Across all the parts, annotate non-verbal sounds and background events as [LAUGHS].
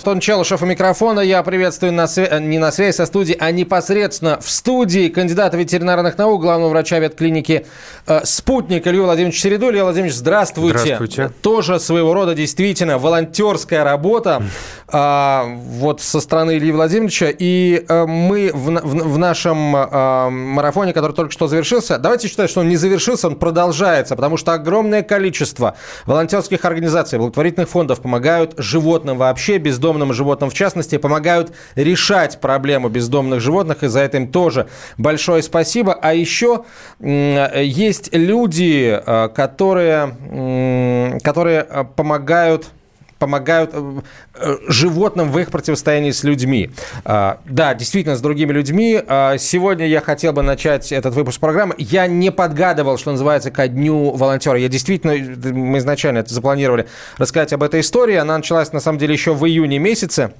Антон Челышев у микрофона. Я приветствую на свя... не на связи со студией, а непосредственно в студии кандидата ветеринарных наук, главного врача ветклиники э, «Спутник» Илью Владимирович Середу. Илья Владимирович, здравствуйте. Здравствуйте. Тоже своего рода действительно волонтерская работа э, вот со стороны Ильи Владимировича. И э, мы в, в, в нашем э, марафоне, который только что завершился, давайте считать, что он не завершился, он продолжается, потому что огромное количество волонтерских организаций, благотворительных фондов помогают животным вообще, бездомным бездомным животным в частности, помогают решать проблему бездомных животных, и за это им тоже большое спасибо. А еще есть люди, э, которые, которые э, помогают помогают э, животным в их противостоянии с людьми. Да, действительно, с другими людьми. Сегодня я хотел бы начать этот выпуск программы. Я не подгадывал, что называется, ко дню волонтера. Я действительно, мы изначально это запланировали, рассказать об этой истории. Она началась, на самом деле, еще в июне месяце.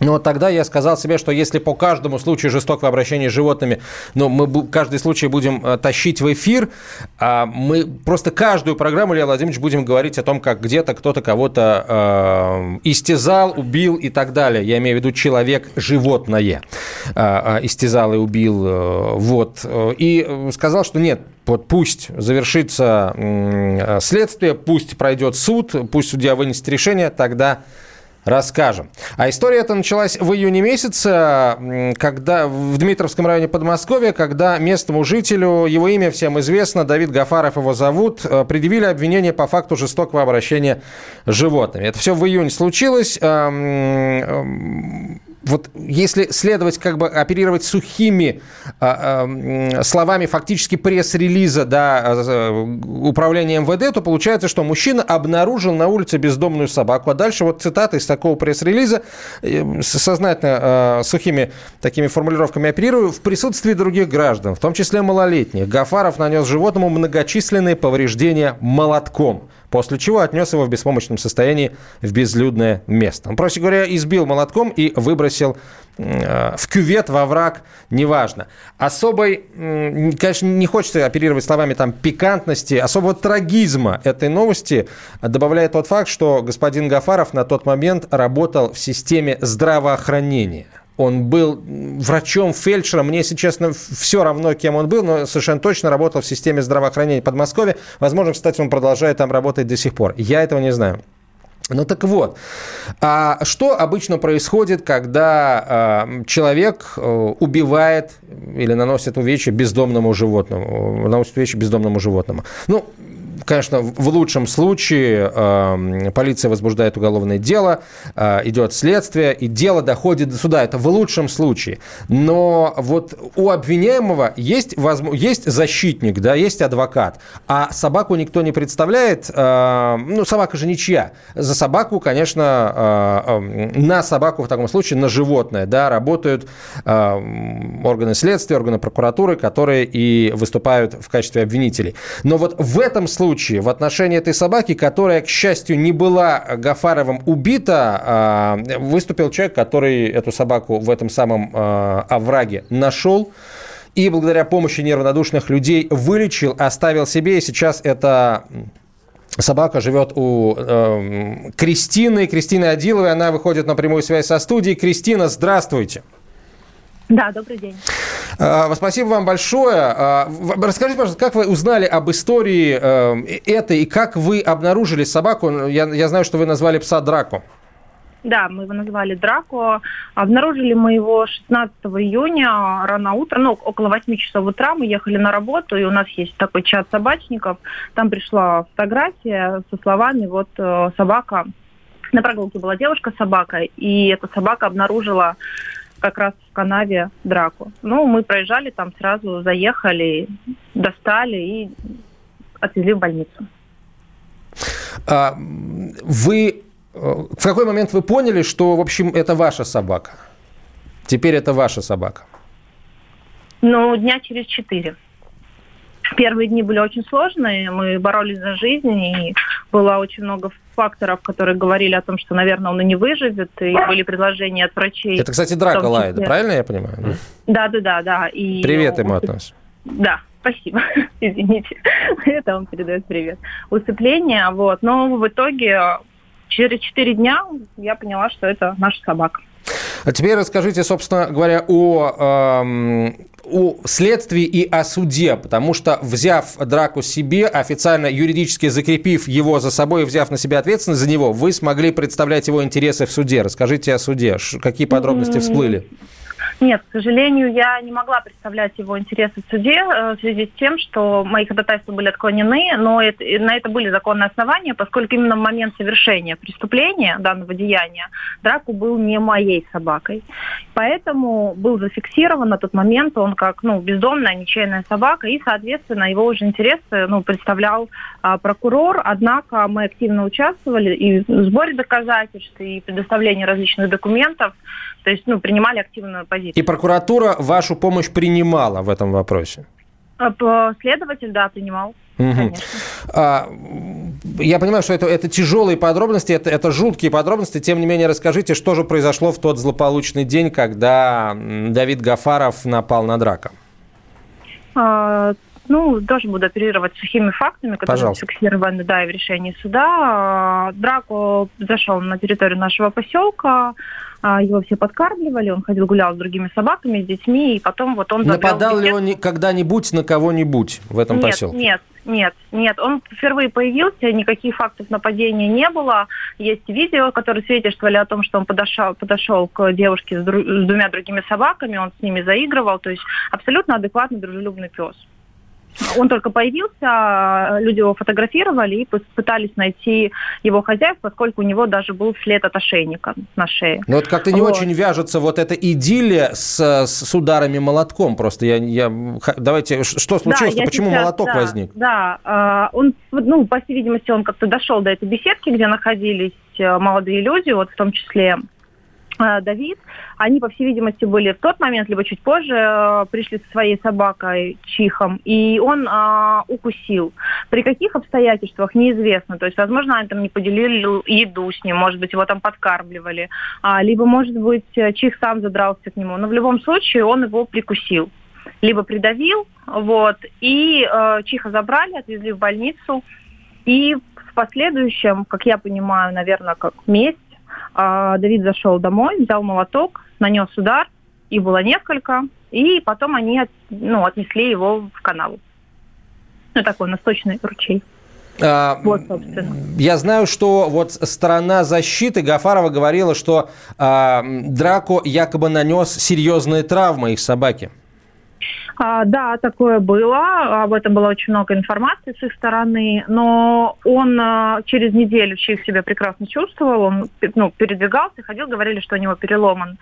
Но тогда я сказал себе, что если по каждому случаю жестокого обращения с животными, ну, мы каждый случай будем э, тащить в эфир, а мы просто каждую программу, Илья Владимирович, будем говорить о том, как где-то кто-то кого-то э, истязал, убил и так далее. Я имею в виду человек-животное э, э, истязал и убил. Э, вот. И сказал, что нет, вот пусть завершится э, следствие, пусть пройдет суд, пусть судья вынесет решение, тогда расскажем. А история эта началась в июне месяце, когда в Дмитровском районе Подмосковья, когда местному жителю, его имя всем известно, Давид Гафаров его зовут, э, предъявили обвинение по факту жестокого обращения с животными. Это все в июне случилось вот если следовать, как бы оперировать сухими а, а, словами фактически пресс-релиза да, управления МВД, то получается, что мужчина обнаружил на улице бездомную собаку. А дальше вот цитата из такого пресс-релиза, э, сознательно а, сухими такими формулировками оперирую, в присутствии других граждан, в том числе малолетних, Гафаров нанес животному многочисленные повреждения молотком после чего отнес его в беспомощном состоянии в безлюдное место. Он, проще говоря, избил молотком и выбросил э, в кювет, во враг, неважно. Особой, конечно, не хочется оперировать словами там пикантности, особого трагизма этой новости добавляет тот факт, что господин Гафаров на тот момент работал в системе здравоохранения – он был врачом, фельдшером. Мне, если честно, все равно, кем он был, но совершенно точно работал в системе здравоохранения Подмосковья. Возможно, кстати, он продолжает там работать до сих пор. Я этого не знаю. Ну так вот, а что обычно происходит, когда э, человек э, убивает или наносит увечья бездомному животному, наносит увечья бездомному животному? Ну, конечно, в лучшем случае э, полиция возбуждает уголовное дело, э, идет следствие, и дело доходит до суда. Это в лучшем случае. Но вот у обвиняемого есть, возможно, есть защитник, да, есть адвокат, а собаку никто не представляет. Э, ну, собака же ничья. За собаку, конечно, э, э, на собаку в таком случае, на животное, да, работают э, органы следствия, органы прокуратуры, которые и выступают в качестве обвинителей. Но вот в этом случае случае в отношении этой собаки, которая, к счастью, не была Гафаровым убита, а, выступил человек, который эту собаку в этом самом а, овраге нашел и благодаря помощи неравнодушных людей вылечил, оставил себе, и сейчас это Собака живет у э, Кристины, Кристины Адиловой. Она выходит на прямую связь со студией. Кристина, здравствуйте. Да, добрый день. А, спасибо вам большое. А, расскажите, пожалуйста, как вы узнали об истории э, этой и как вы обнаружили собаку? Я, я знаю, что вы назвали пса Драко. Да, мы его назвали Драко. Обнаружили мы его 16 июня рано утром, ну, около 8 часов утра. Мы ехали на работу, и у нас есть такой чат собачников. Там пришла фотография со словами «Вот э, собака». На прогулке была девушка с собакой, и эта собака обнаружила как раз в канаве драку. Ну, мы проезжали там сразу, заехали, достали и отвезли в больницу. А, вы э, в какой момент вы поняли, что, в общем, это ваша собака? Теперь это ваша собака? Ну, дня через четыре. Первые дни были очень сложные, мы боролись за жизнь, и было очень много факторов, которые говорили о том, что, наверное, он и не выживет, и были предложения от врачей. Это, кстати, Драко Лайда, правильно я понимаю? Да, да, да, да. И Привет ему от нас. Да, спасибо, [LAUGHS] извините. Это он передает привет. Усыпление, вот. Но в итоге через 4 дня я поняла, что это наша собака. А теперь расскажите, собственно говоря, о, эм, о следствии и о суде, потому что, взяв драку себе, официально юридически закрепив его за собой и взяв на себя ответственность за него, вы смогли представлять его интересы в суде. Расскажите о суде. Какие подробности всплыли? Нет, к сожалению, я не могла представлять его интересы в суде э, в связи с тем, что мои ходатайства были отклонены, но это, на это были законные основания, поскольку именно в момент совершения преступления данного деяния Драку был не моей собакой. Поэтому был зафиксирован на тот момент он как ну, бездомная, ничейная собака, и, соответственно, его уже интересы ну, представлял а, прокурор, однако мы активно участвовали и в сборе доказательств, и предоставлении различных документов, то есть ну, принимали активную позицию. И прокуратура вашу помощь принимала в этом вопросе? А, следователь, да, принимал. Угу. А, я понимаю, что это, это тяжелые подробности, это, это жуткие подробности. Тем не менее, расскажите, что же произошло в тот злополучный день, когда Давид Гафаров напал на Драка? Ну, тоже буду оперировать сухими фактами, которые Пожалуйста. зафиксированы да, в решении суда. А, Драко зашел на территорию нашего поселка, а, его все подкармливали, он ходил гулял с другими собаками, с детьми, и потом вот он... Нападал ли он когда-нибудь на кого-нибудь в этом нет, поселке? Нет, нет, нет. Он впервые появился, никаких фактов нападения не было. Есть видео, которые свидетельствовали о том, что он подошел, подошел к девушке с, дру, с двумя другими собаками, он с ними заигрывал. То есть абсолютно адекватный, дружелюбный пес. Он только появился, люди его фотографировали и пытались найти его хозяев, поскольку у него даже был след от ошейника на шее. Ну вот как-то не вот. очень вяжется вот эта идиллия с, с ударами молотком. Просто я, я давайте, что случилось? Да, Почему сейчас, молоток да, возник? Да, а, он, ну, по всей видимости, он как-то дошел до этой беседки, где находились э, молодые люди, вот в том числе Э, Давид, они, по всей видимости, были в тот момент, либо чуть позже, э, пришли со своей собакой Чихом, и он а, укусил. При каких обстоятельствах, неизвестно. То есть, возможно, они там не поделили еду с ним, может быть, его там подкармливали, а, либо, может быть, Чих сам задрался к нему. Но в любом случае он его прикусил. Либо придавил, вот, и э, Чиха забрали, отвезли в больницу, и в последующем, как я понимаю, наверное, как месяц, а, Давид зашел домой, взял молоток, нанес удар, и было несколько, и потом они ну, отнесли его в канаву. Ну, такой насточный ручей. А, вот, собственно. Я знаю, что вот сторона защиты Гафарова говорила, что а, Драко якобы нанес серьезные травмы их собаке. А, да, такое было. Об этом было очень много информации с их стороны. Но он а, через неделю Чих себя прекрасно чувствовал. Он ну, передвигался, ходил, говорили, что у него переломан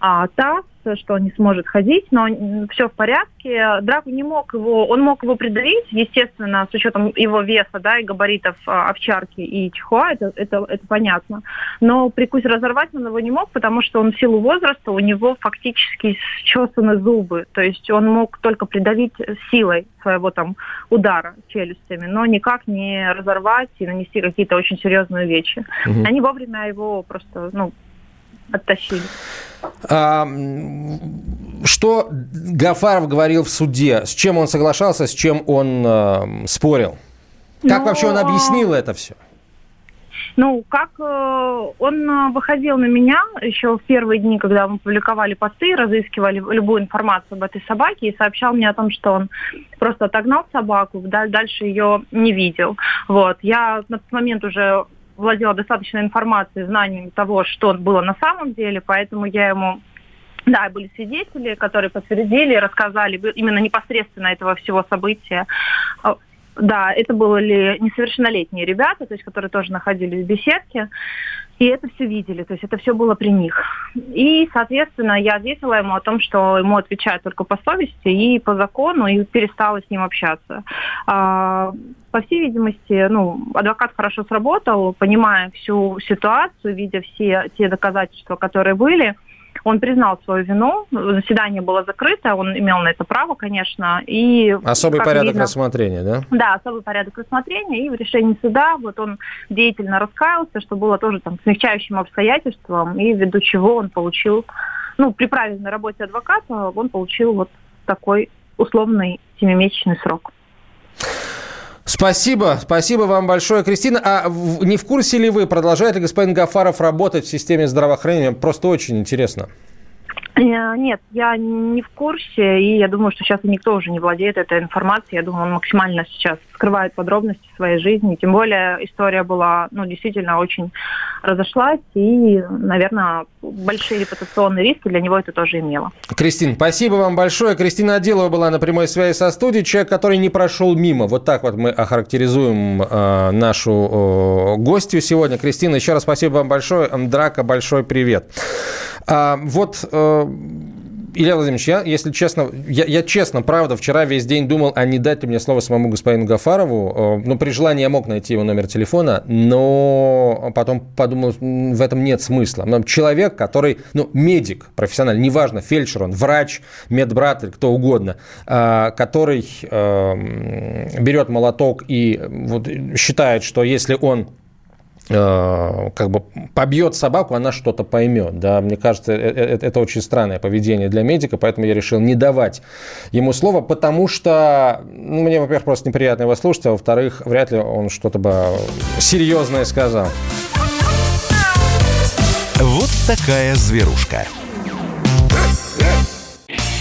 а, таз, что он не сможет ходить, но все в порядке. Драку не мог его, он мог его придавить, естественно, с учетом его веса, да, и габаритов а, овчарки и чихуа, это, это, это понятно. Но прикус разорвать он его не мог, потому что он в силу возраста, у него фактически счесаны зубы, то есть он мог только придавить силой своего там удара челюстями, но никак не разорвать и нанести какие-то очень серьезные вещи. Угу. Они вовремя его просто, ну, оттащили. А, что Гафаров говорил в суде? С чем он соглашался, с чем он спорил? Как Но... вообще он объяснил это все? Ну, как э, он э, выходил на меня еще в первые дни, когда мы публиковали посты, разыскивали любую информацию об этой собаке и сообщал мне о том, что он просто отогнал собаку, дальше ее не видел. Вот. Я на тот момент уже владела достаточной информацией, знанием того, что было на самом деле, поэтому я ему да, были свидетели, которые подтвердили, рассказали именно непосредственно этого всего события. А, да, это были несовершеннолетние ребята, то есть, которые тоже находились в беседке. И это все видели, то есть это все было при них. И, соответственно, я ответила ему о том, что ему отвечают только по совести и по закону, и перестала с ним общаться. А, по всей видимости, ну, адвокат хорошо сработал, понимая всю ситуацию, видя все те доказательства, которые были, Он признал свою вину, заседание было закрыто, он имел на это право, конечно. И, особый порядок видно, рассмотрения, да? Да, особый порядок рассмотрения. И в решении суда вот он деятельно раскаялся, что было тоже там смягчающим обстоятельством, и ввиду чего он получил, ну, при правильной работе адвоката, он получил вот такой условный семимесячный срок. Спасибо, спасибо вам большое, Кристина. А не в курсе ли вы, продолжает ли господин Гафаров работать в системе здравоохранения? Просто очень интересно. Э, нет, я не в курсе, и я думаю, что сейчас никто уже не владеет этой информацией. Я думаю, он максимально сейчас скрывает подробности своей жизни. Тем более история была, ну, действительно очень разошлась, и, наверное, большие репутационные риски для него это тоже имело. Кристина, спасибо вам большое. Кристина Аделова была на прямой связи со студией. Человек, который не прошел мимо. Вот так вот мы охарактеризуем э, нашу э, гостью сегодня. Кристина, еще раз спасибо вам большое. Драка, большой привет. А, вот э, Илья Владимирович, я, если честно, я, я честно, правда, вчера весь день думал, а не дать ли мне слово самому господину Гафарову. Ну, при желании я мог найти его номер телефона, но потом подумал, в этом нет смысла. Человек, который, ну, медик профессиональный, неважно, фельдшер он, врач, медбрат или кто угодно, а, который э, берет молоток и вот считает, что если он Э, как бы побьет собаку, она что-то поймет. Да? Мне кажется, это, э, это очень странное поведение для медика, поэтому я решил не давать ему слова, потому что ну, мне, во-первых, просто неприятно его слушать, а во-вторых, вряд ли он что-то бы серьезное сказал. Вот такая зверушка.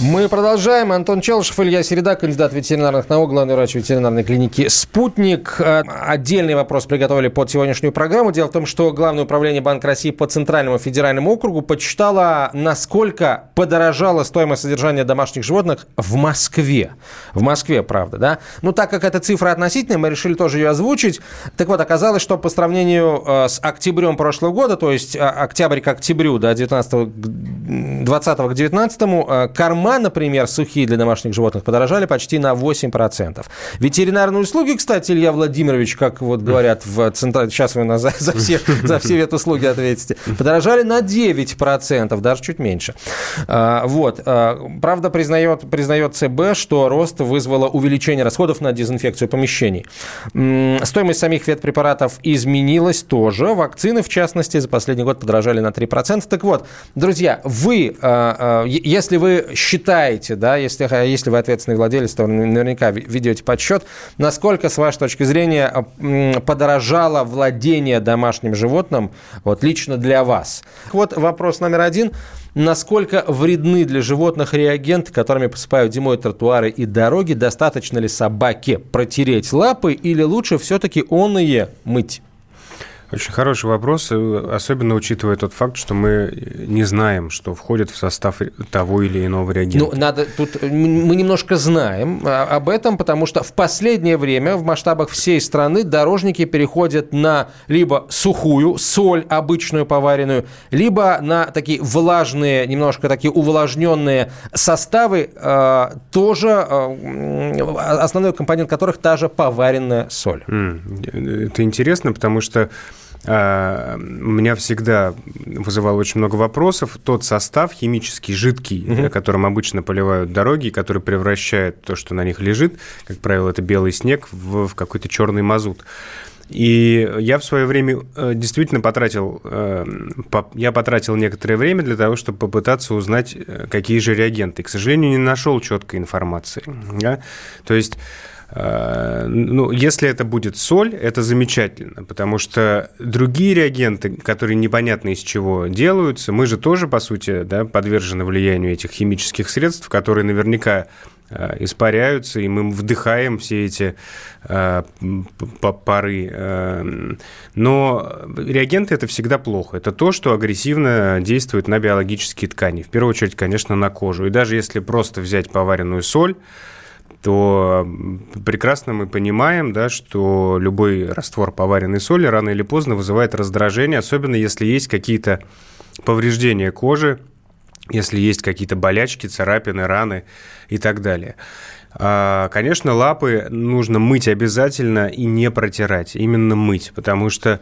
Мы продолжаем. Антон Челышев, Илья Середа, кандидат ветеринарных наук, главный врач ветеринарной клиники «Спутник». Э, отдельный вопрос приготовили под сегодняшнюю программу. Дело в том, что Главное управление Банка России по Центральному федеральному округу подсчитало, насколько подорожала стоимость содержания домашних животных в Москве. В Москве, правда, да? Ну, так как эта цифра относительная, мы решили тоже ее озвучить. Так вот, оказалось, что по сравнению э, с октябрем прошлого года, то есть э, октябрь к октябрю, да, 19 20 к 19 карман Корма, например, сухие для домашних животных подорожали почти на 8%. Ветеринарные услуги, кстати, Илья Владимирович, как вот говорят в центр... Сейчас вы нас за, за, все, за все ветуслуги ответите. Подорожали на 9%, даже чуть меньше. А, вот. А, правда, признает, признает ЦБ, что рост вызвало увеличение расходов на дезинфекцию помещений. Стоимость самих ветпрепаратов изменилась тоже. Вакцины, в частности, за последний год подорожали на 3%. Так вот, друзья, вы, а, если вы считаете, считаете, да, если, если вы ответственный владелец, то наверняка ведете подсчет, насколько, с вашей точки зрения, подорожало владение домашним животным вот, лично для вас? Вот вопрос номер один. Насколько вредны для животных реагенты, которыми посыпают зимой тротуары и дороги? Достаточно ли собаке протереть лапы или лучше все-таки он и мыть? Очень хороший вопрос, э, особенно учитывая тот факт, что мы не знаем, что входит в состав того или иного реагента. Ну, надо тут мы немножко знаем а, об этом, потому что в последнее время в масштабах всей страны дорожники переходят на либо сухую соль обычную поваренную, либо на такие влажные, немножко такие увлажненные составы, а, тоже а, основной компонент которых та же поваренная соль. Это интересно, потому что меня всегда вызывало очень много вопросов. Тот состав химический, жидкий, угу. которым обычно поливают дороги, который превращает то, что на них лежит, как правило, это белый снег, в, в какой-то черный мазут. И я в свое время э, действительно потратил, э, я потратил некоторое время для того, чтобы попытаться узнать, э, какие же реагенты. К сожалению, не нашел четкой информации. Да? То есть ну, если это будет соль, это замечательно, потому что другие реагенты, которые непонятно из чего делаются, мы же тоже, по сути, да, подвержены влиянию этих химических средств, которые наверняка Э, испаряются, и мы вдыхаем все эти э, пары. Э, но реагенты это всегда плохо. Это то, что агрессивно действует на биологические ткани. В первую очередь, конечно, на кожу. И даже если просто взять поваренную соль, то прекрасно мы понимаем, да, что любой раствор поваренной соли рано или поздно вызывает раздражение, особенно если есть какие-то повреждения кожи, если есть какие-то болячки, царапины, раны и так далее. А, конечно, лапы нужно мыть обязательно и не протирать, именно мыть, потому что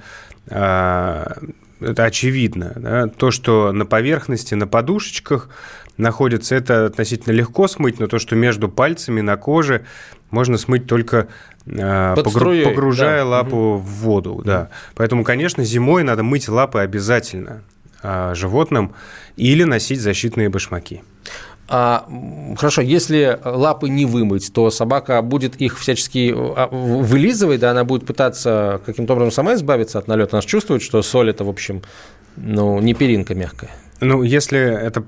а, это очевидно. Да? То, что на поверхности, на подушечках находится, это относительно легко смыть, но то, что между пальцами на коже, можно смыть только а, Под погру- погружая да. лапу угу. в воду. Да. Поэтому, конечно, зимой надо мыть лапы обязательно. А, животным или носить защитные башмаки. А, хорошо, если лапы не вымыть, то собака будет их всячески а, вылизывать, да, она будет пытаться каким-то образом сама избавиться от налета. Она же чувствует, что соль это, в общем, ну, не перинка мягкая. Ну, если эта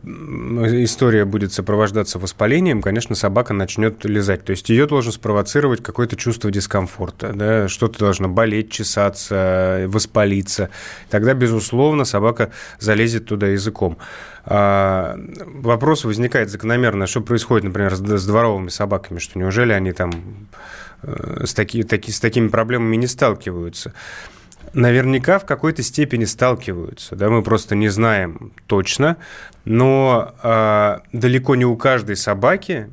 история будет сопровождаться воспалением, конечно, собака начнет лизать. То есть ее должен спровоцировать какое-то чувство дискомфорта, да? что-то должно болеть, чесаться, воспалиться. Тогда, безусловно, собака залезет туда языком. А, вопрос возникает закономерно, что происходит, например, с, дворовыми собаками, что неужели они там э, с, таки, таки, с такими проблемами не сталкиваются наверняка в какой-то степени сталкиваются. Да, мы просто не знаем точно, но э, далеко не у каждой собаки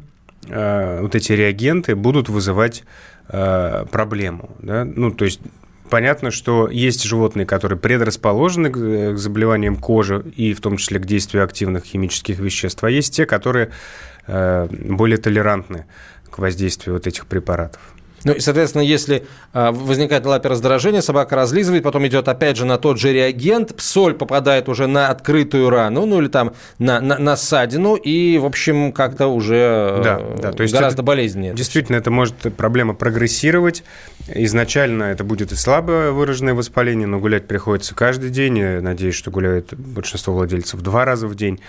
э, вот эти реагенты будут вызывать э, проблему. Да? Ну, то есть Понятно, что есть животные, которые предрасположены к заболеваниям кожи и в том числе к действию активных химических веществ, а есть те, которые более толерантны к воздействию вот этих препаратов. Ну и, соответственно, если а, возникает лапе раздражение, собака разлизывает, потом идет опять же на тот же реагент, соль попадает уже на открытую рану, ну или там на, на, на ссадину, и, в общем, как-то уже да, да, то есть гораздо это, болезненнее. Действительно, это может проблема прогрессировать. Изначально это будет и слабо выраженное воспаление, но гулять приходится каждый день. Я надеюсь, что гуляет большинство владельцев два раза в день.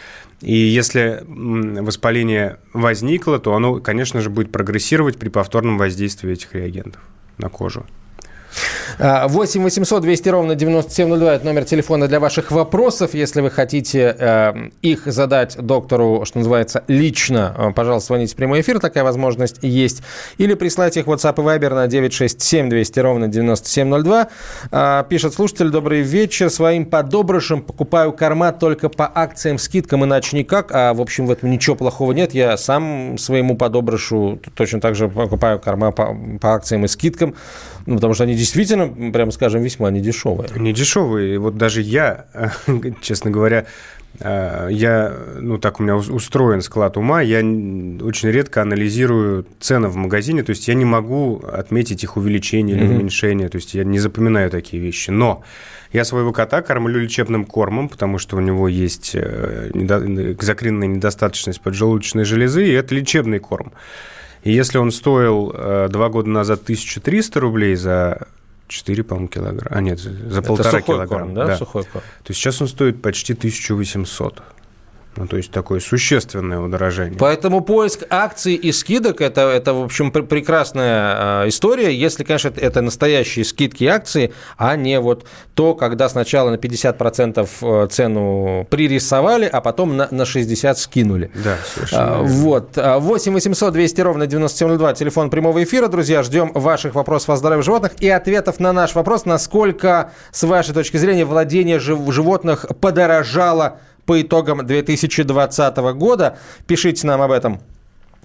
И если воспаление возникло, то оно, конечно же, будет прогрессировать при повторном воздействии этих реагентов на кожу. 8 800 200 ровно 9702 – это номер телефона для ваших вопросов. Если вы хотите э, их задать доктору, что называется, лично, э, пожалуйста, звоните в прямой эфир, такая возможность есть. Или присылайте их в WhatsApp и Viber на 967 200 ровно 9702. Э, пишет слушатель, добрый вечер. Своим подобрышем покупаю корма только по акциям, скидкам, иначе никак. А, в общем, в этом ничего плохого нет. Я сам своему подобрышу точно так же покупаю корма по, по акциям и скидкам. Ну, потому что они действительно, прямо скажем, весьма недешевые. Недешевые. Вот даже я, [LAUGHS] честно говоря, э, я, ну, так у меня устроен склад ума, я очень редко анализирую цены в магазине, то есть я не могу отметить их увеличение или mm-hmm. уменьшение, то есть я не запоминаю такие вещи. Но я своего кота кормлю лечебным кормом, потому что у него есть э, закринная недостаточность поджелудочной железы, и это лечебный корм. И если он стоил э, два года назад 1300 рублей за 4, по-моему, килограмма. А нет, за полтора килограмма. Корм, да? да? Сухой корм. То сейчас он стоит почти 1800. Ну, то есть такое существенное удорожание. Поэтому поиск акций и скидок это, это в общем, пр- прекрасная э, история, если, конечно, это, это настоящие скидки и акции, а не вот то, когда сначала на 50% э, цену пририсовали, а потом на, на 60% скинули. Да, совершенно. А, вот. 8 800 200 ровно 9702, телефон прямого эфира, друзья. Ждем ваших вопросов о здоровье животных и ответов на наш вопрос, насколько, с вашей точки зрения, владение жив- животных подорожало по итогам 2020 года. Пишите нам об этом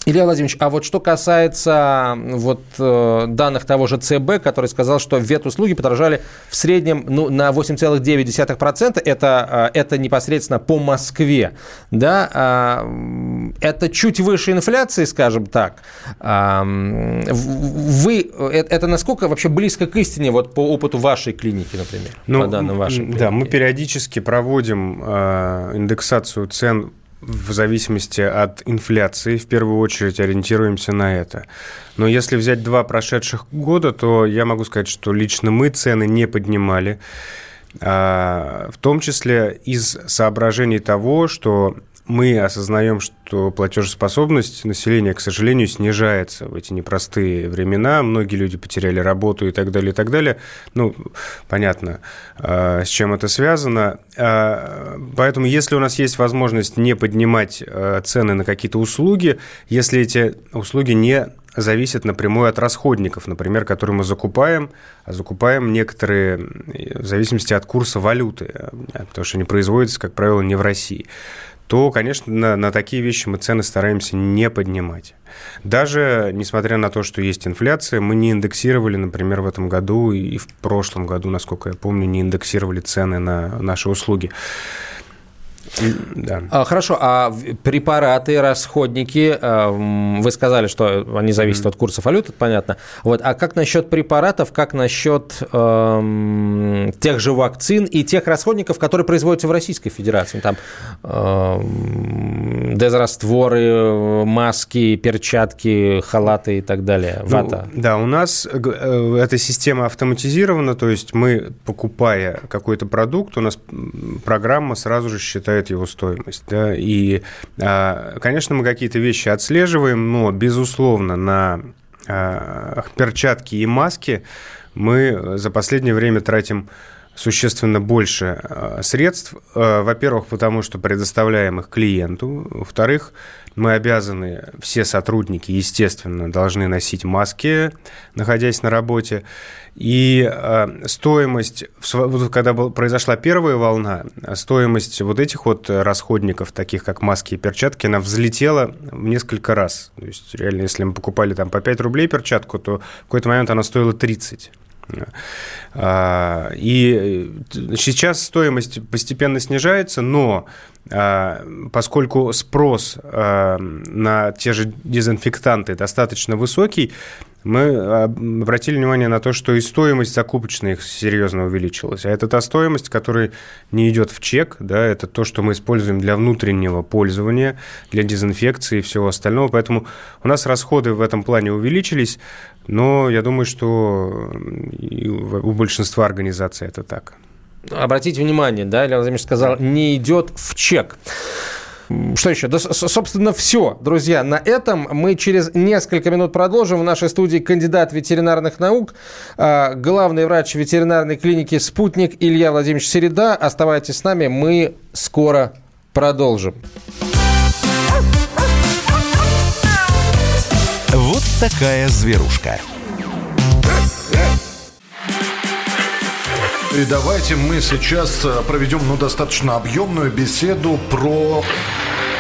Илья Владимирович, а вот что касается вот, э, данных того же ЦБ, который сказал, что ветуслуги подорожали в среднем ну, на 8,9%, это, э, это непосредственно по Москве. Да? Э, это чуть выше инфляции, скажем так. Э, вы, э, это насколько вообще близко к истине вот, по опыту вашей клиники, например? Ну, по данным вашей клиники? Да, мы периодически проводим э, индексацию цен в зависимости от инфляции, в первую очередь ориентируемся на это. Но если взять два прошедших года, то я могу сказать, что лично мы цены не поднимали, а, в том числе из соображений того, что мы осознаем, что платежеспособность населения, к сожалению, снижается в эти непростые времена. Многие люди потеряли работу и так далее, и так далее. Ну, понятно, а, с чем это связано. А, поэтому, если у нас есть возможность не поднимать а, цены на какие-то услуги, если эти услуги не зависят напрямую от расходников, например, которые мы закупаем, а закупаем некоторые в зависимости от курса валюты, потому что они производятся, как правило, не в России то, конечно, на, на такие вещи мы цены стараемся не поднимать. Даже несмотря на то, что есть инфляция, мы не индексировали, например, в этом году и в прошлом году, насколько я помню, не индексировали цены на наши услуги. Да. А, хорошо, а препараты, расходники, э, вы сказали, что они зависят mm-hmm. от курса валют, это понятно. Вот, а как насчет препаратов, как насчет э, тех же вакцин и тех расходников, которые производятся в Российской Федерации? Там э, дезрастворы, маски, перчатки, халаты и так далее, ну, вата. Ну, да, у нас э, эта система автоматизирована, то есть мы, покупая какой-то продукт, у нас программа сразу же считает определяет его стоимость. Да? И, а, конечно, мы какие-то вещи отслеживаем, но, безусловно, на а, перчатки и маски мы за последнее время тратим существенно больше а, средств. Во-первых, потому что предоставляем их клиенту. Во-вторых, мы обязаны, все сотрудники, естественно, должны носить маски, находясь на работе. И э, стоимость, когда произошла первая волна, стоимость вот этих вот расходников, таких как маски и перчатки, она взлетела в несколько раз. То есть, реально, если мы покупали там по 5 рублей перчатку, то в какой-то момент она стоила 30. А, и сейчас стоимость постепенно снижается, но а, поскольку спрос а, на те же дезинфектанты достаточно высокий, мы обратили внимание на то, что и стоимость закупочная их серьезно увеличилась. А это та стоимость, которая не идет в чек, да, это то, что мы используем для внутреннего пользования, для дезинфекции и всего остального. Поэтому у нас расходы в этом плане увеличились, но я думаю, что у большинства организаций это так. Обратите внимание, да, Илья Владимирович сказал, не идет в чек. Что еще? Да, собственно, все, друзья. На этом мы через несколько минут продолжим. В нашей студии кандидат ветеринарных наук, а, главный врач ветеринарной клиники «Спутник» Илья Владимирович Середа. Оставайтесь с нами, мы скоро продолжим. Вот такая зверушка. И давайте мы сейчас э, проведем ну, достаточно объемную беседу про...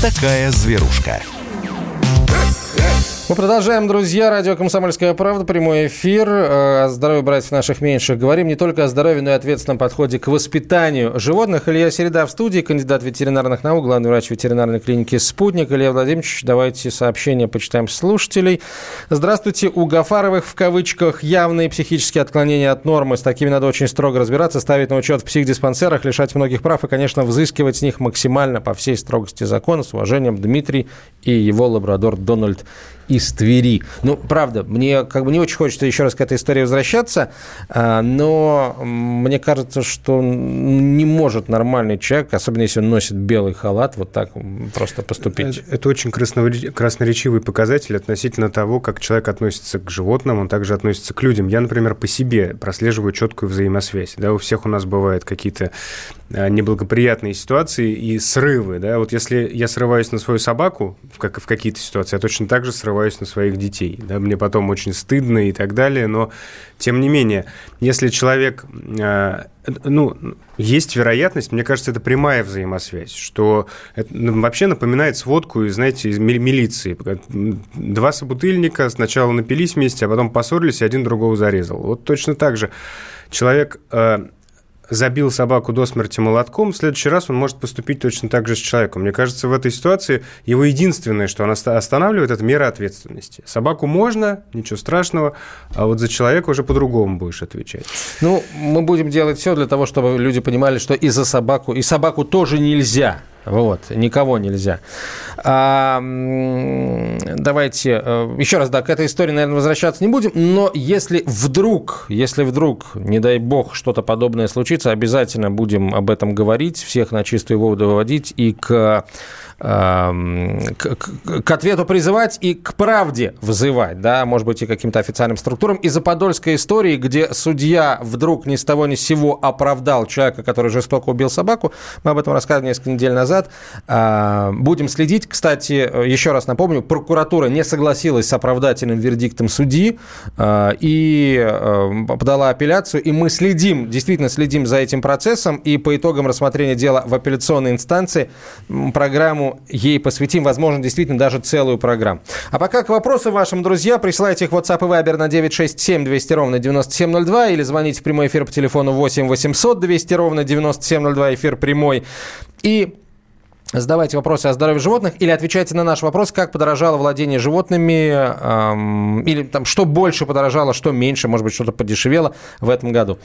Такая зверушка. Мы продолжаем, друзья. Радио «Комсомольская правда», прямой эфир. Э, о здоровье братьев наших меньших. Говорим не только о здоровье, но и ответственном подходе к воспитанию животных. Илья Середа в студии, кандидат ветеринарных наук, главный врач ветеринарной клиники «Спутник». Илья Владимирович, давайте сообщения почитаем слушателей. Здравствуйте. У Гафаровых, в кавычках, явные психические отклонения от нормы. С такими надо очень строго разбираться, ставить на учет в психдиспансерах, лишать многих прав и, конечно, взыскивать с них максимально по всей строгости закона. С уважением, Дмитрий и его лабрадор Дональд из из Твери. Ну, правда, мне как бы не очень хочется еще раз к этой истории возвращаться, а, но мне кажется, что не может нормальный человек, особенно если он носит белый халат, вот так просто поступить. Это очень красноречивый показатель относительно того, как человек относится к животным, он также относится к людям. Я, например, по себе прослеживаю четкую взаимосвязь. Да, у всех у нас бывают какие-то а, неблагоприятные ситуации и срывы. Да? Вот если я срываюсь на свою собаку в, как, в какие-то ситуации, я точно так же срываюсь на своих детей. Да? Мне потом очень стыдно и так далее, но тем не менее, если человек... А, ну, есть вероятность, мне кажется, это прямая взаимосвязь, что это ну, вообще напоминает сводку, знаете, из милиции. Два собутыльника сначала напились вместе, а потом поссорились, и один другого зарезал. Вот точно так же человек а, забил собаку до смерти молотком, в следующий раз он может поступить точно так же с человеком. Мне кажется, в этой ситуации его единственное, что он останавливает, это мера ответственности. Собаку можно, ничего страшного, а вот за человека уже по-другому будешь отвечать. Ну, мы будем делать все для того, чтобы люди понимали, что и за собаку, и собаку тоже нельзя вот, никого нельзя. А, давайте э, еще раз, да, к этой истории, наверное, возвращаться не будем, но если вдруг, если вдруг, не дай бог, что-то подобное случится, обязательно будем об этом говорить, всех на чистую воду выводить и к к, к ответу призывать и к правде вызывать, да, может быть, и каким-то официальным структурам. Из-за подольской истории, где судья вдруг ни с того ни с сего оправдал человека, который жестоко убил собаку, мы об этом рассказывали несколько недель назад. А, будем следить. Кстати, еще раз напомню, прокуратура не согласилась с оправдательным вердиктом судьи а, и подала апелляцию, и мы следим, действительно следим за этим процессом, и по итогам рассмотрения дела в апелляционной инстанции программу ей посвятим, возможно, действительно даже целую программу. А пока к вопросу вашим, друзья, присылайте их в WhatsApp и Viber на 967 200 ровно 9702 или звоните в прямой эфир по телефону 8 800 200 ровно 9702, эфир прямой. И задавайте вопросы о здоровье животных или отвечайте на наш вопрос, как подорожало владение животными, эм, или там, что больше подорожало, что меньше, может быть, что-то подешевело в этом году.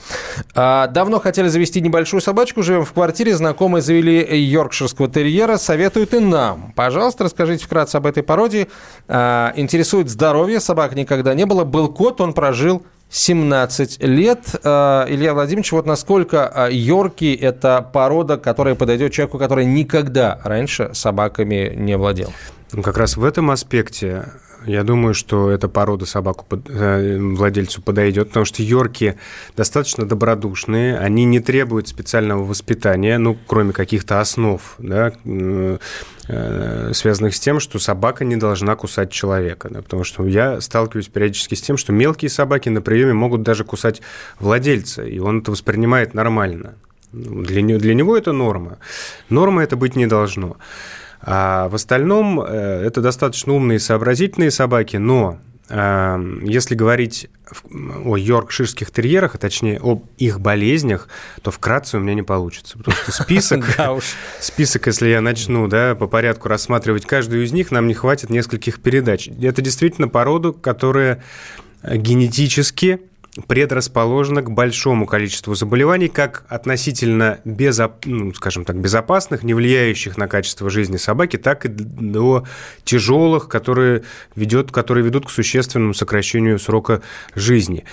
Э, давно хотели завести небольшую собачку, живем в квартире, знакомые завели йоркширского терьера, советуют и нам. Пожалуйста, расскажите вкратце об этой породе. Э, интересует здоровье, собак никогда не было. Был кот, он прожил 17 лет. Э, Илья Владимирович, вот насколько э, Йорки – это порода, которая подойдет человеку, который никогда раньше собаками не владел? Ну, как раз в этом аспекте я думаю, что эта порода собаку э, владельцу подойдет, потому что йорки достаточно добродушные, они не требуют специального воспитания, ну, кроме каких-то основ, да, э, связанных с тем, что собака не должна кусать человека. Да, потому что я сталкиваюсь периодически с тем, что мелкие собаки на приеме могут даже кусать владельца, и он это воспринимает нормально. Для, для него это норма. Норма это быть не должно. А в остальном э, это достаточно умные и сообразительные собаки, но э, если говорить о йоркширских терьерах, а точнее об их болезнях, то вкратце у меня не получится. Потому что список, [LAUGHS] список, если я начну да, по порядку рассматривать каждую из них, нам не хватит нескольких передач. Это действительно породу, которая генетически предрасположена к большому количеству заболеваний, как относительно безоп... ну, скажем так, безопасных, не влияющих на качество жизни собаки, так и до тяжелых, которые, ведет, которые ведут к существенному сокращению срока жизни.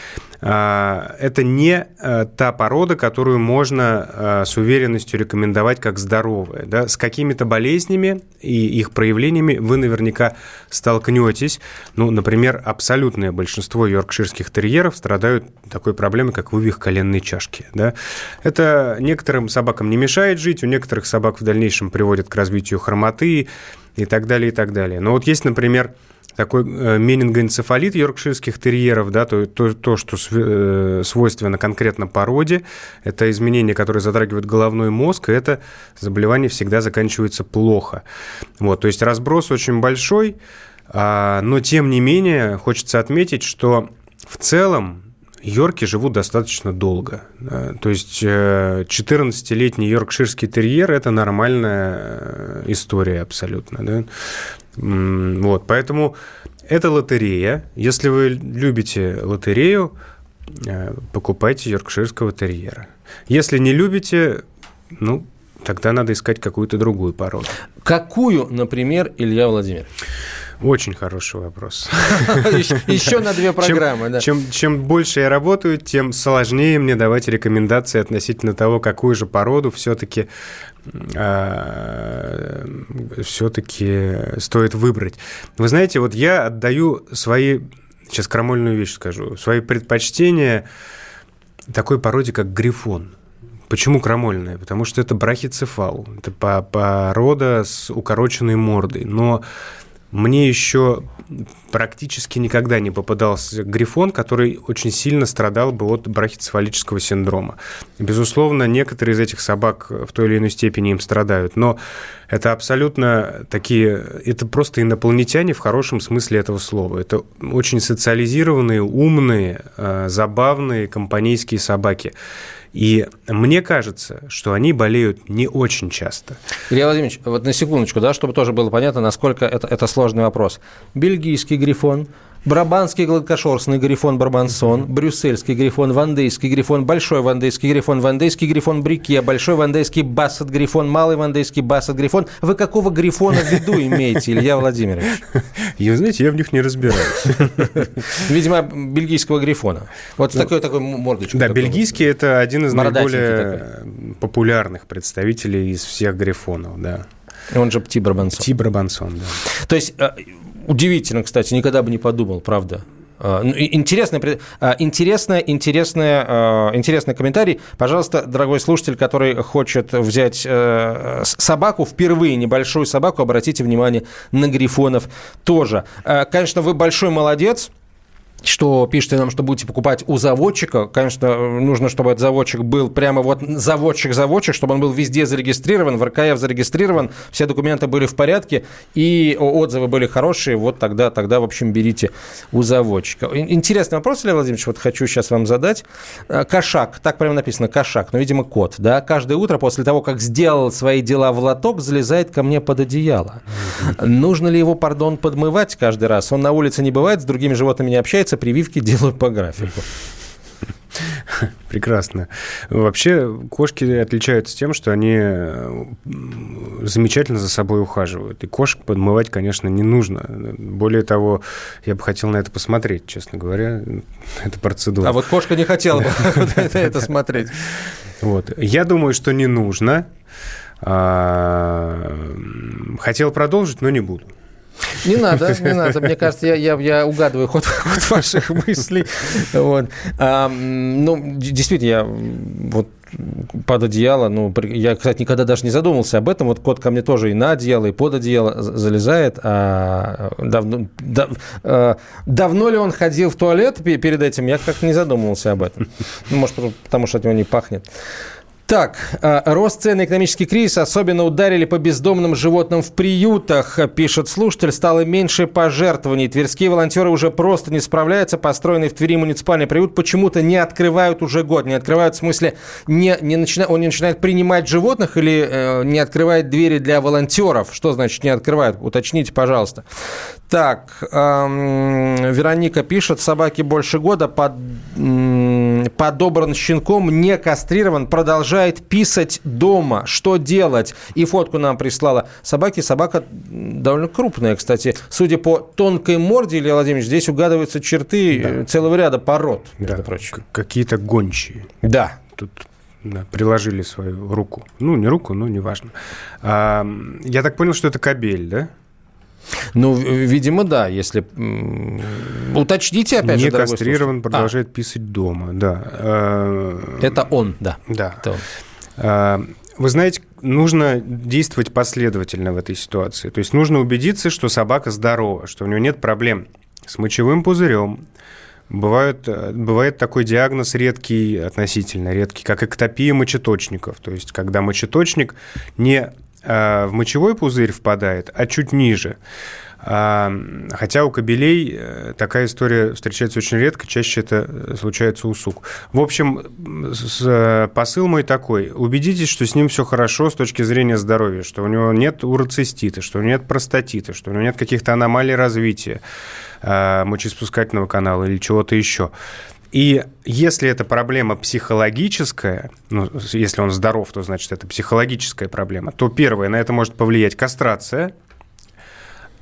А, это не э, та порода, которую можно э, с уверенностью рекомендовать как здоровая. Да? С какими-то болезнями и их проявлениями вы наверняка столкнетесь. Ну, например, абсолютное большинство йоркширских терьеров страдают такой проблемой, как вывих коленной чашки. Да? Это некоторым собакам не мешает жить, у некоторых собак в дальнейшем приводит к развитию хромоты и так далее, и так далее. Но вот есть, например, такой э, менингоэнцефалит йоркширских терьеров, да, то, то, то, что э, свойственно конкретно породе, это изменения, которые затрагивают головной мозг, и это заболевание всегда заканчивается плохо. Вот, то есть разброс очень большой, а, но тем не менее хочется отметить, что в целом Йорки живут достаточно долго. То есть 14-летний э, йоркширский терьер – это нормальная история абсолютно. Да? Вот, поэтому это лотерея. Если вы любите лотерею, э, покупайте йоркширского терьера. Если не любите, ну, тогда надо искать какую-то другую породу. Какую, например, Илья Владимирович? Очень хороший вопрос. [LAUGHS] Еще [LAUGHS] на две программы, да. Чем больше я работаю, тем сложнее мне давать рекомендации относительно того, какую же породу все-таки а, все-таки стоит выбрать. Вы знаете, вот я отдаю свои, сейчас крамольную вещь скажу, свои предпочтения такой породе, как грифон. Почему крамольная? Потому что это брахицефал. Это порода с укороченной мордой. Но мне еще практически никогда не попадался грифон, который очень сильно страдал бы от брахицефалического синдрома. Безусловно, некоторые из этих собак в той или иной степени им страдают, но это абсолютно такие, это просто инопланетяне в хорошем смысле этого слова. Это очень социализированные, умные, э, забавные компанейские собаки. И мне кажется, что они болеют не очень часто. Илья Владимирович, вот на секундочку, да, чтобы тоже было понятно, насколько это, это сложный вопрос. Бельгийский грифон – Брабанский гладкошерстный грифон Барбансон, брюссельский грифон, вандейский грифон, большой вандейский грифон, вандейский грифон Брике, большой вандейский бассет грифон, малый вандейский бассет грифон. Вы какого грифона в виду имеете, Илья Владимирович? [LAUGHS] Я, знаете, я в них не разбираюсь. [LAUGHS] Видимо, бельгийского грифона. Вот с такой, такой мордочкой. Да, бельгийский – это один из наиболее популярных представителей из всех грифонов, да. Он же Пти Брабансон. Пти Брабансон, да. То есть э, Удивительно, кстати, никогда бы не подумал, правда. А, ну, интересный, а, интересный, интересный, а, интересный комментарий. Пожалуйста, дорогой слушатель, который хочет взять э, собаку, впервые небольшую собаку, обратите внимание на грифонов тоже. Конечно, вы большой молодец, что пишете нам, что будете покупать у заводчика. Конечно, нужно, чтобы этот заводчик был прямо вот заводчик-заводчик, чтобы он был везде зарегистрирован, в РКФ зарегистрирован, все документы были в порядке, и отзывы были хорошие, вот тогда, тогда в общем, берите у заводчика. Интересный вопрос, Илья Владимирович, вот хочу сейчас вам задать. Э, кошак, так прямо написано, кошак, но, видимо, кот, да, каждое утро после того, как сделал свои дела в лоток, залезает ко мне под одеяло. Нужно ли его, пардон, подмывать каждый раз? Он на улице не бывает, с другими животными не общается, получается, прививки делают по графику. Прекрасно. Вообще, кошки отличаются тем, что они э, замечательно за собой ухаживают. И кошек подмывать, конечно, не нужно. Более того, я бы хотел на это посмотреть, честно говоря. Это процедура. А вот кошка не хотела бы [LAUGHS] [LAUGHS] это смотреть. Вот. Я думаю, что не нужно. А, хотел продолжить, но не буду. Не надо, не надо. Мне кажется, я, я, я угадываю ход, ход ваших мыслей. Вот. А, ну, действительно, я вот под одеяло, ну, я, кстати, никогда даже не задумывался об этом. Вот кот ко мне тоже и на одеяло, и под одеяло залезает. А давно, дав, а, давно ли он ходил в туалет перед этим, я как-то не задумывался об этом. Ну, может, потому что от него не пахнет. Так, э, рост цен и экономический кризис особенно ударили по бездомным животным в приютах, пишет слушатель. Стало меньше пожертвований. Тверские волонтеры уже просто не справляются. Построенный в Твери муниципальный приют почему-то не открывают уже год. Не открывают, в смысле, не, не начина, он не начинает принимать животных или э, не открывает двери для волонтеров. Что значит не открывают? Уточните, пожалуйста. Так, эм, Вероника пишет, собаки больше года под, эм, подобран щенком, не кастрирован, продолжает писать дома. Что делать? И фотку нам прислала. Собаки, собака довольно крупная, кстати. Судя по тонкой морде, Илья Владимирович, здесь угадываются черты да. Целого ряда пород, между да. прочим. Какие-то гончие. Да. Тут да, приложили свою руку. Ну, не руку, но неважно. А, я так понял, что это кабель, да? Ну, видимо, да, если... Уточните, опять Не же, кастрирован, а. продолжает а. писать дома, да. А, это он, да. Да. Это он. А, вы знаете, нужно действовать последовательно в этой ситуации. То есть нужно убедиться, что собака здорова, что у нее нет проблем с мочевым пузырем. Бывает, бывает такой диагноз редкий, относительно редкий, как эктопия мочеточников. То есть когда мочеточник не Э, в мочевой пузырь впадает, а чуть ниже. А, хотя у кобелей э, такая история встречается очень редко, чаще это э, случается у сук. В общем, посыл мой такой. Убедитесь, что с ним все хорошо с точки зрения здоровья, что у него нет уроцистита, что у него нет простатита, что у него нет каких-то аномалий развития мочеиспускательного канала или чего-то еще. И если это проблема психологическая, ну, если он здоров, то значит это психологическая проблема, то первое, на это может повлиять кастрация,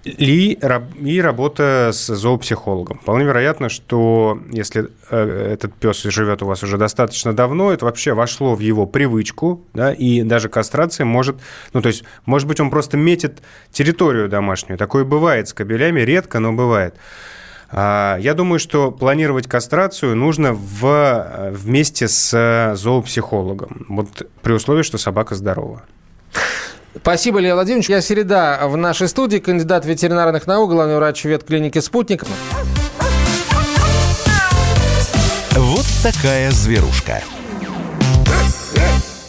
И, и работа с зоопсихологом. Вполне вероятно, что если э, этот пес живет у вас уже достаточно давно, это вообще вошло в его привычку, да, и даже кастрация может, ну, то есть, может быть, он просто метит территорию домашнюю. Такое бывает с кобелями, редко, но бывает. А, я думаю, что планировать кастрацию нужно в, вместе с зоопсихологом, вот при условии, что собака здорова. Спасибо, Илья Владимирович. Я Середа в нашей студии, кандидат ветеринарных наук, главный врач ветклиники «Спутник». Вот такая зверушка.